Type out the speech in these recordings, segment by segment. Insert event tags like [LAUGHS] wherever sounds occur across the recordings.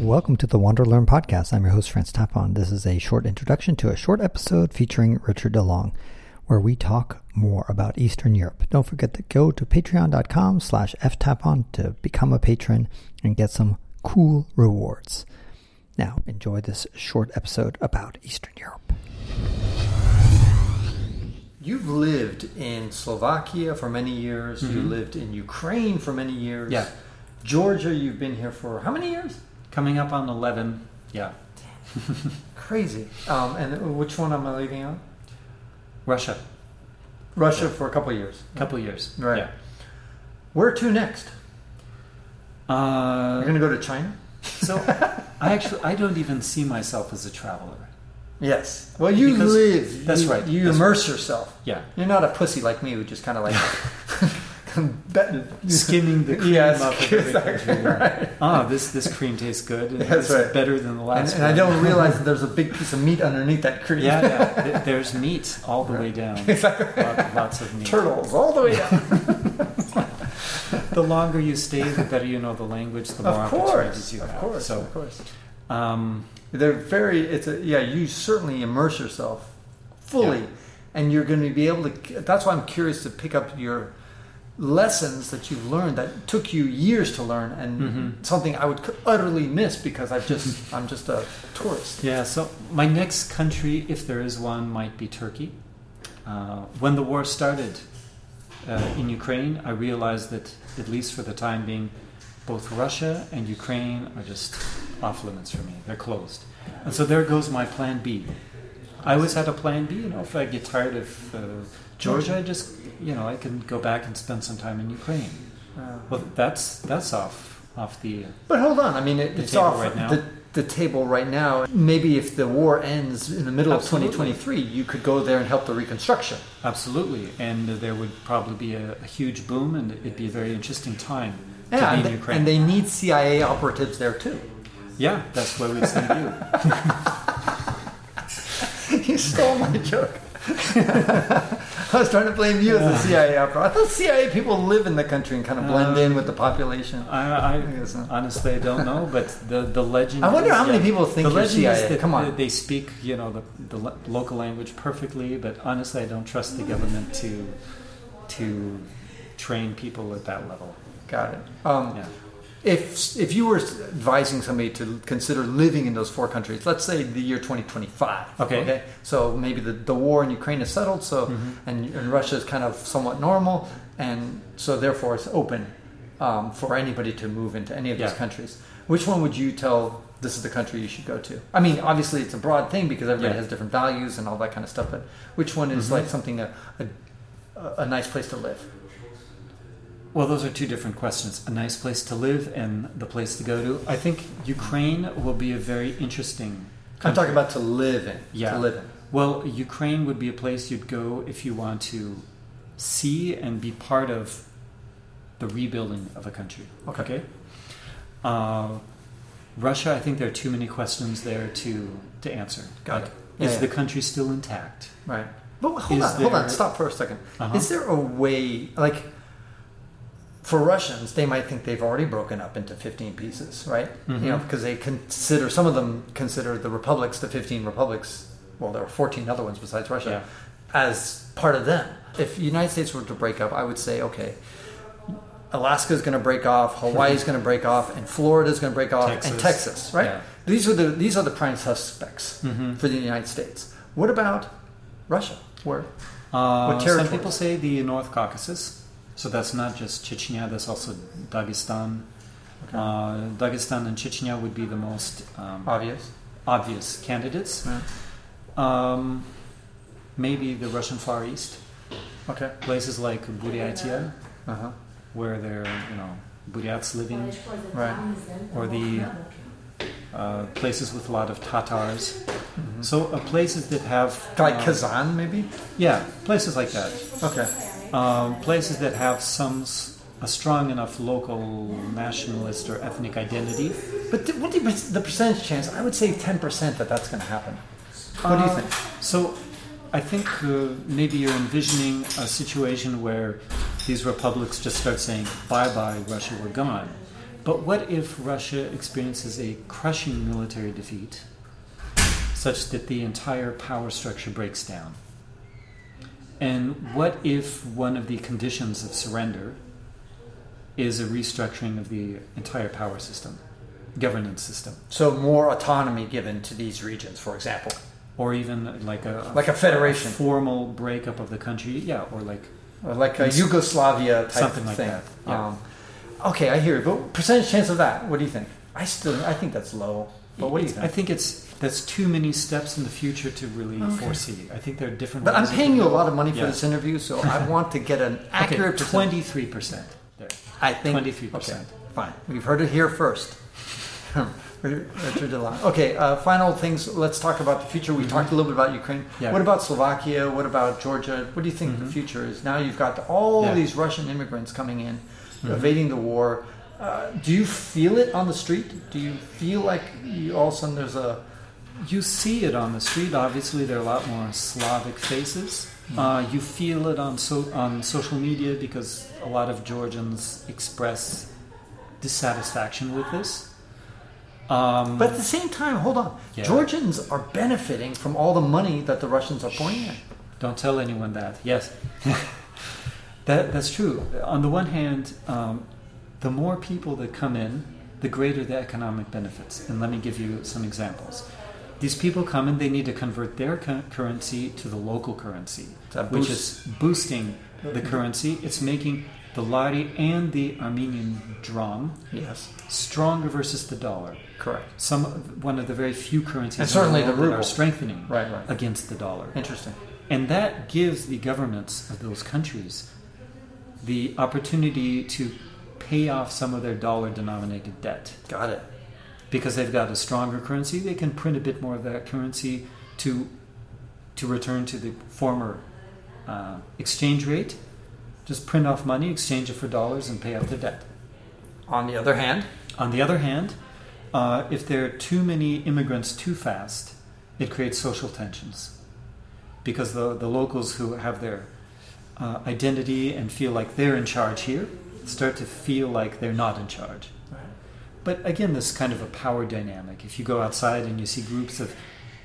Welcome to the Wander Learn podcast. I'm your host, Francis Tapon. This is a short introduction to a short episode featuring Richard DeLong, where we talk more about Eastern Europe. Don't forget to go to patreon.com slash ftapon to become a patron and get some cool rewards. Now, enjoy this short episode about Eastern Europe. You've lived in Slovakia for many years. You mm-hmm. lived in Ukraine for many years. Yeah. Georgia, you've been here for how many years? Coming up on 11. Yeah. Crazy. Um, and which one am I leaving out? Russia. Russia for a couple years. A couple years. Right. Yeah. Where to next? Uh, You're going to go to China? so I actually I don't even see myself as a traveler. Yes. Well, you Because- live. that's you, right, You that's immerse yourself. Yeah. You're not a pussy like me who just kind of like [LAUGHS] [LAUGHS] Skimming the cream Yes, off of exactly, right. [LAUGHS] Ah, this this cream tastes good. And That's it's right. better than the And, last and I don't realize that [LAUGHS] there's a big piece of meat underneath that cream. Yeah, yeah. There's meat all the way down. Exactly. Lot- Lots of meat. Turtles all the way down. The longer you stay, the better you know the language, the more of opportunities you Of have. course. So, of course. um, They're very. It's a yeah. You certainly immerse yourself fully, Yeah. and you're going to be able to. That's why I'm curious to pick up your lessons that you've learned that took you years to learn, and Mhm. something I would utterly miss because I've just [LAUGHS] I'm just a tourist. Yeah, so my next country, if there is one, might be Turkey. Uh, when the war started uh, in Ukraine, I realized that, at least for the time being, both Russia and Ukraine are just off limits for me. They're closed. And so there goes my plan B. I always had a plan B, you know, if I get tired of uh, Georgia, I just, you know, I can go back and spend some time in Ukraine. Uh, Well, that's that's off off the but hold on, I mean it, it's table off right now. the the table right now. Maybe if the war ends in the middle Absolutely. of 2023, you could go there and help the reconstruction. Absolutely, and there would probably be a, a huge boom, and it'd be a very interesting time Yeah, to and, be in they, Ukraine. and they need CIA operatives there too. yeah, that's where we'd send you. you stole my joke. I was trying to blame you as a CIA operative. I thought CIA people live in the country and kind of blend in with the population. I, I guess honestly I don't know, but the the legend. I wonder is, how many yeah, people think the legend CIA. is that Come on. they- they speak, you know, the, the local language perfectly. But honestly, I don't trust the government to to train people at that level. Got it. Um, Yeah. If if you were advising somebody to consider living in those four countries, let's say the year 2025. Okay. okay? So maybe the, the war in Ukraine is settled, so Mhm. and, and Russia is kind of somewhat normal, and so therefore it's open um, for anybody to move into any of these Yeah. countries. Which one would you tell this is the country you should go to? I mean, obviously it's a broad thing because everybody Yeah. has different values and all that kind of stuff. But which one is Mhm. like something a, a a nice place to live? Well, those are two different questions. A nice place to live and the place to go to. I think Ukraine will be a very interesting. I'm talking about to live in. Yeah. To live in. Well, Ukraine would be a place you'd go if you want to see and be part of the rebuilding of a country. Okay. Uh, Russia, I think there are too many questions there to to answer. Got Like, it. Yeah, is yeah. the country still intact? Right. But hold Is on, hold on, stop for a 2nd Uh-huh. Is there a way, like, for Russians, they might think they've already broken up into 15 pieces, right? Mhm. You know, because they consider, some of them consider the republics, the 15 republics, well, there are 14 other ones besides Russia, Yeah. as part of them. If the United States were to break up, I would say, okay, Alaska is going to break off, [LAUGHS] Hawaii is going to break off, and Florida is going to break off, and Texas. Texas, right? Yeah. These are the these are the prime suspects Mhm. for the United States. What about Russia? Where? Uh, some people say the North Caucasus. So that's not just Chechnya, that's also Dagestan. Okay. Uh, Dagestan and Chechnya would be the most um, Obvious. obvious candidates. Yeah. Um, maybe the Russian Far East, Okay. places like Buryatia, Uh huh. where there are you know Buryats living, Right. or the uh, places with a lot of Tatars. Mhm. So uh, places that have Like uh, Kazan, maybe. yeah, places like that. Okay. Um, places that have some a strong enough local nationalist or ethnic identity. But th- what do you, the percentage chance? I would say ten percent that that's going to happen. What do you Uh, think? So, I think uh, maybe you're envisioning a situation where these republics just start saying, "Bye bye, Russia, we're gone," But what if Russia experiences a crushing military defeat such that the entire power structure breaks down? And what if one of the conditions of surrender is a restructuring of the entire power system, governance system, So more autonomy given to these regions, for example. or even like a Like a federation. formal breakup of the country? Yeah, or like Or like a Yugoslavia type Something like thing. that, yeah. Um, okay, I hear you. But percentage chance of that, what do you think? I still, I think that's low. But what do you think? I think it's that's too many steps in the future to really Okay. foresee. I think there are different. But I'm paying you a lot of money for this interview, so [LAUGHS] I want to get an accurate percent- Twenty three percent. There. I think 23%. Okay, fine. We've heard it here first. [LAUGHS] Richard DeLong. Okay, uh, final things. Let's talk about the future. We Mhm. talked a little bit about Ukraine. Yeah. What about Slovakia? What about Georgia? What do you think the Mhm. future is? Now you've got all Yeah. these Russian immigrants coming in, Mhm. evading the war. Uh, do you feel it on the street? Do you feel like you, all of a sudden there's a You see it on the street. Obviously, there are a lot more Slavic faces. Hmm. Uh, you feel it on so on social media because a lot of Georgians express dissatisfaction with this. Um, But at the same time, hold on. Yeah. Georgians are benefiting from all the money that the Russians are pouring in. Don't tell anyone that. Yes, [LAUGHS] that that's true. On the one hand, um, the more people that come in, the greater the economic benefits. And let me give you some examples. These people come in; they need to convert their cu- currency to the local currency, which is boosting the currency. It's making the lari and the Armenian dram Yes, stronger versus the dollar. correct. Some one of the very few currencies And in certainly the that ruble. are strengthening Right, right. against the dollar. Interesting. And that gives the governments of those countries the opportunity to pay off some of their dollar denominated debt. Got it. Because they've got a stronger currency, they can print a bit more of that currency to, to return to the former uh, exchange rate. Just print off money, exchange it for dollars, and pay off the debt. On the other hand, On the other hand, uh, if there are too many immigrants too fast, it creates social tensions. Because the, the locals who have their uh, identity and feel like they're in charge here start to feel like they're not in charge. But again, this kind of a power dynamic. If you go outside and you see groups of,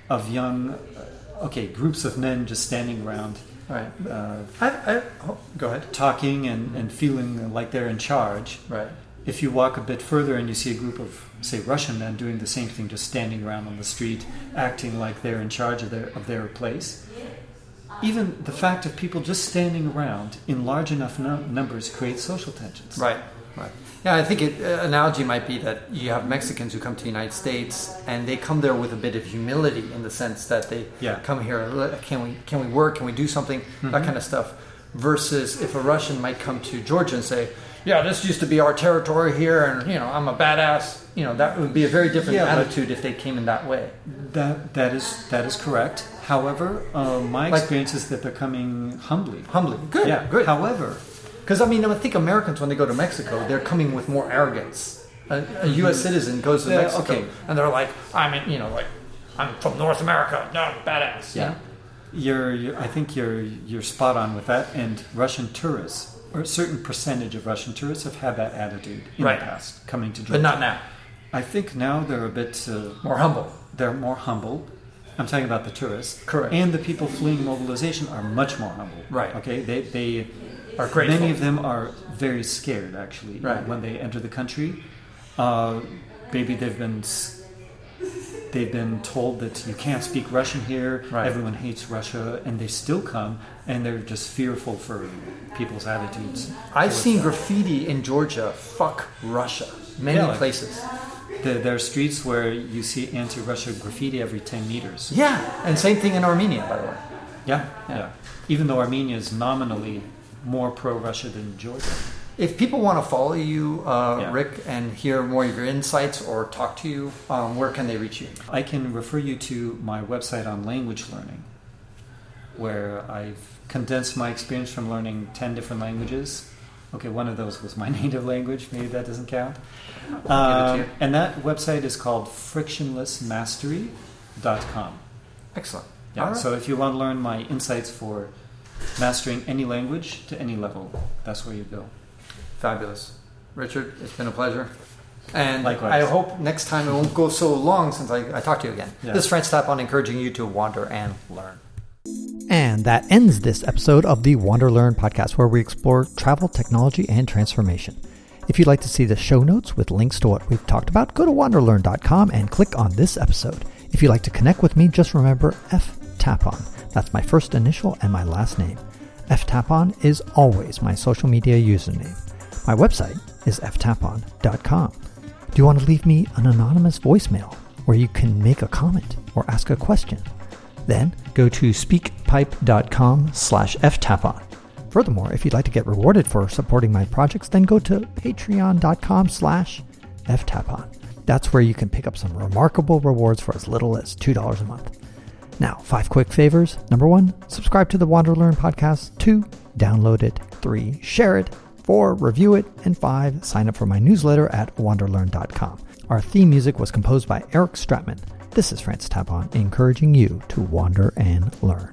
of young, uh, okay, groups of men just standing around right. uh, I, I, oh, go ahead. talking and, and feeling like they're in charge, Right. if you walk a bit further and you see a group of, say, Russian men doing the same thing, just standing around on the street, acting like they're in charge of their of their place, even the fact of people just standing around in large enough num- numbers creates social tensions. Right. Right. Yeah, I think it, uh, analogy might be that you have Mexicans who come to the United States and they come there with a bit of humility in the sense that they Yeah. come here. Can we can we work? Can we do something? That Mhm. kind of stuff. Versus if a Russian might come to Georgia and say, "Yeah, this used to be our territory here, and you know I'm a badass." You know that would be a very different Yeah, attitude if they came in that way. That that is that is correct. However, uh, my Like- experience is that they're coming humbly. Humbly, good, yeah. good. However, Because I mean, I think Americans when they go to Mexico, they're coming with more arrogance. A, a U.S. citizen goes to Mexico, okay. and they're like, "I'm, in, you know, like I'm from North America, no, badass." Yeah, you're, you're. I think you're you're spot on with that. And Russian tourists, or a certain percentage of Russian tourists, have had that attitude in Right. the past, coming to Georgia. but not now. I think now they're a bit. Uh, More humble. they're more humble. I'm talking about the tourists. Correct. And the people fleeing mobilization are much more humble. Right. Okay. They they Are grateful. Many of them are very scared actually Right. when they enter the country. Uh, maybe they've been they've been told that you can't speak Russian here. Right. Everyone hates Russia, and they still come, and they're just fearful for people's attitudes. I've seen them. graffiti in Georgia. Fuck Russia. Many Yeah, like- places. There, there are streets where you see anti-Russia graffiti every ten meters. Yeah, and same thing in Armenia, by the way. Yeah, Yeah. yeah. Even though Armenia is nominally more pro-Russia than Georgia. If people want to follow you, uh, Yeah. Rick, and hear more of your insights or talk to you, um, where can they reach you? I can refer you to my website on language learning, where I've condensed my experience from learning 10 different languages. Okay, one of those was my [LAUGHS] native language, maybe that doesn't count. Um, and that website is called frictionlessmastery.com. Excellent. Yeah, right. So if you want to learn my insights for mastering any language to any level, that's where you go. Fabulous. Richard, it's been a pleasure. And Likewise. I hope next time it won't go so long since I, I talked to you again. Yeah. This is Francis Tapon encouraging you to wander and learn. And that ends this episode of the Wander Learn podcast, where we explore travel, technology, and transformation. If you'd like to see the show notes with links to what we've talked about, go to wanderlearn.com and click on this episode. If you'd like to connect with me, just remember F Tapon. That's my first initial and my last name. F Tapon is always my social media username. My website is ftapon.com. Do you want to leave me an anonymous voicemail where you can make a comment or ask a question? Then go to speakpipe.com slash ftapon. Furthermore, if you'd like to get rewarded for supporting my projects, then go to patreon.com slash ftapon. That's where you can pick up some remarkable rewards for as little as $2 a month. Now, five quick favors. Number one, subscribe to the Wander Learn podcast. Two, download it. Three, share it. Four, review it. And five, sign up for my newsletter at wanderlearn.com. Our theme music was composed by Eric Stratman. This is Francis Tapon, encouraging you to wander and learn.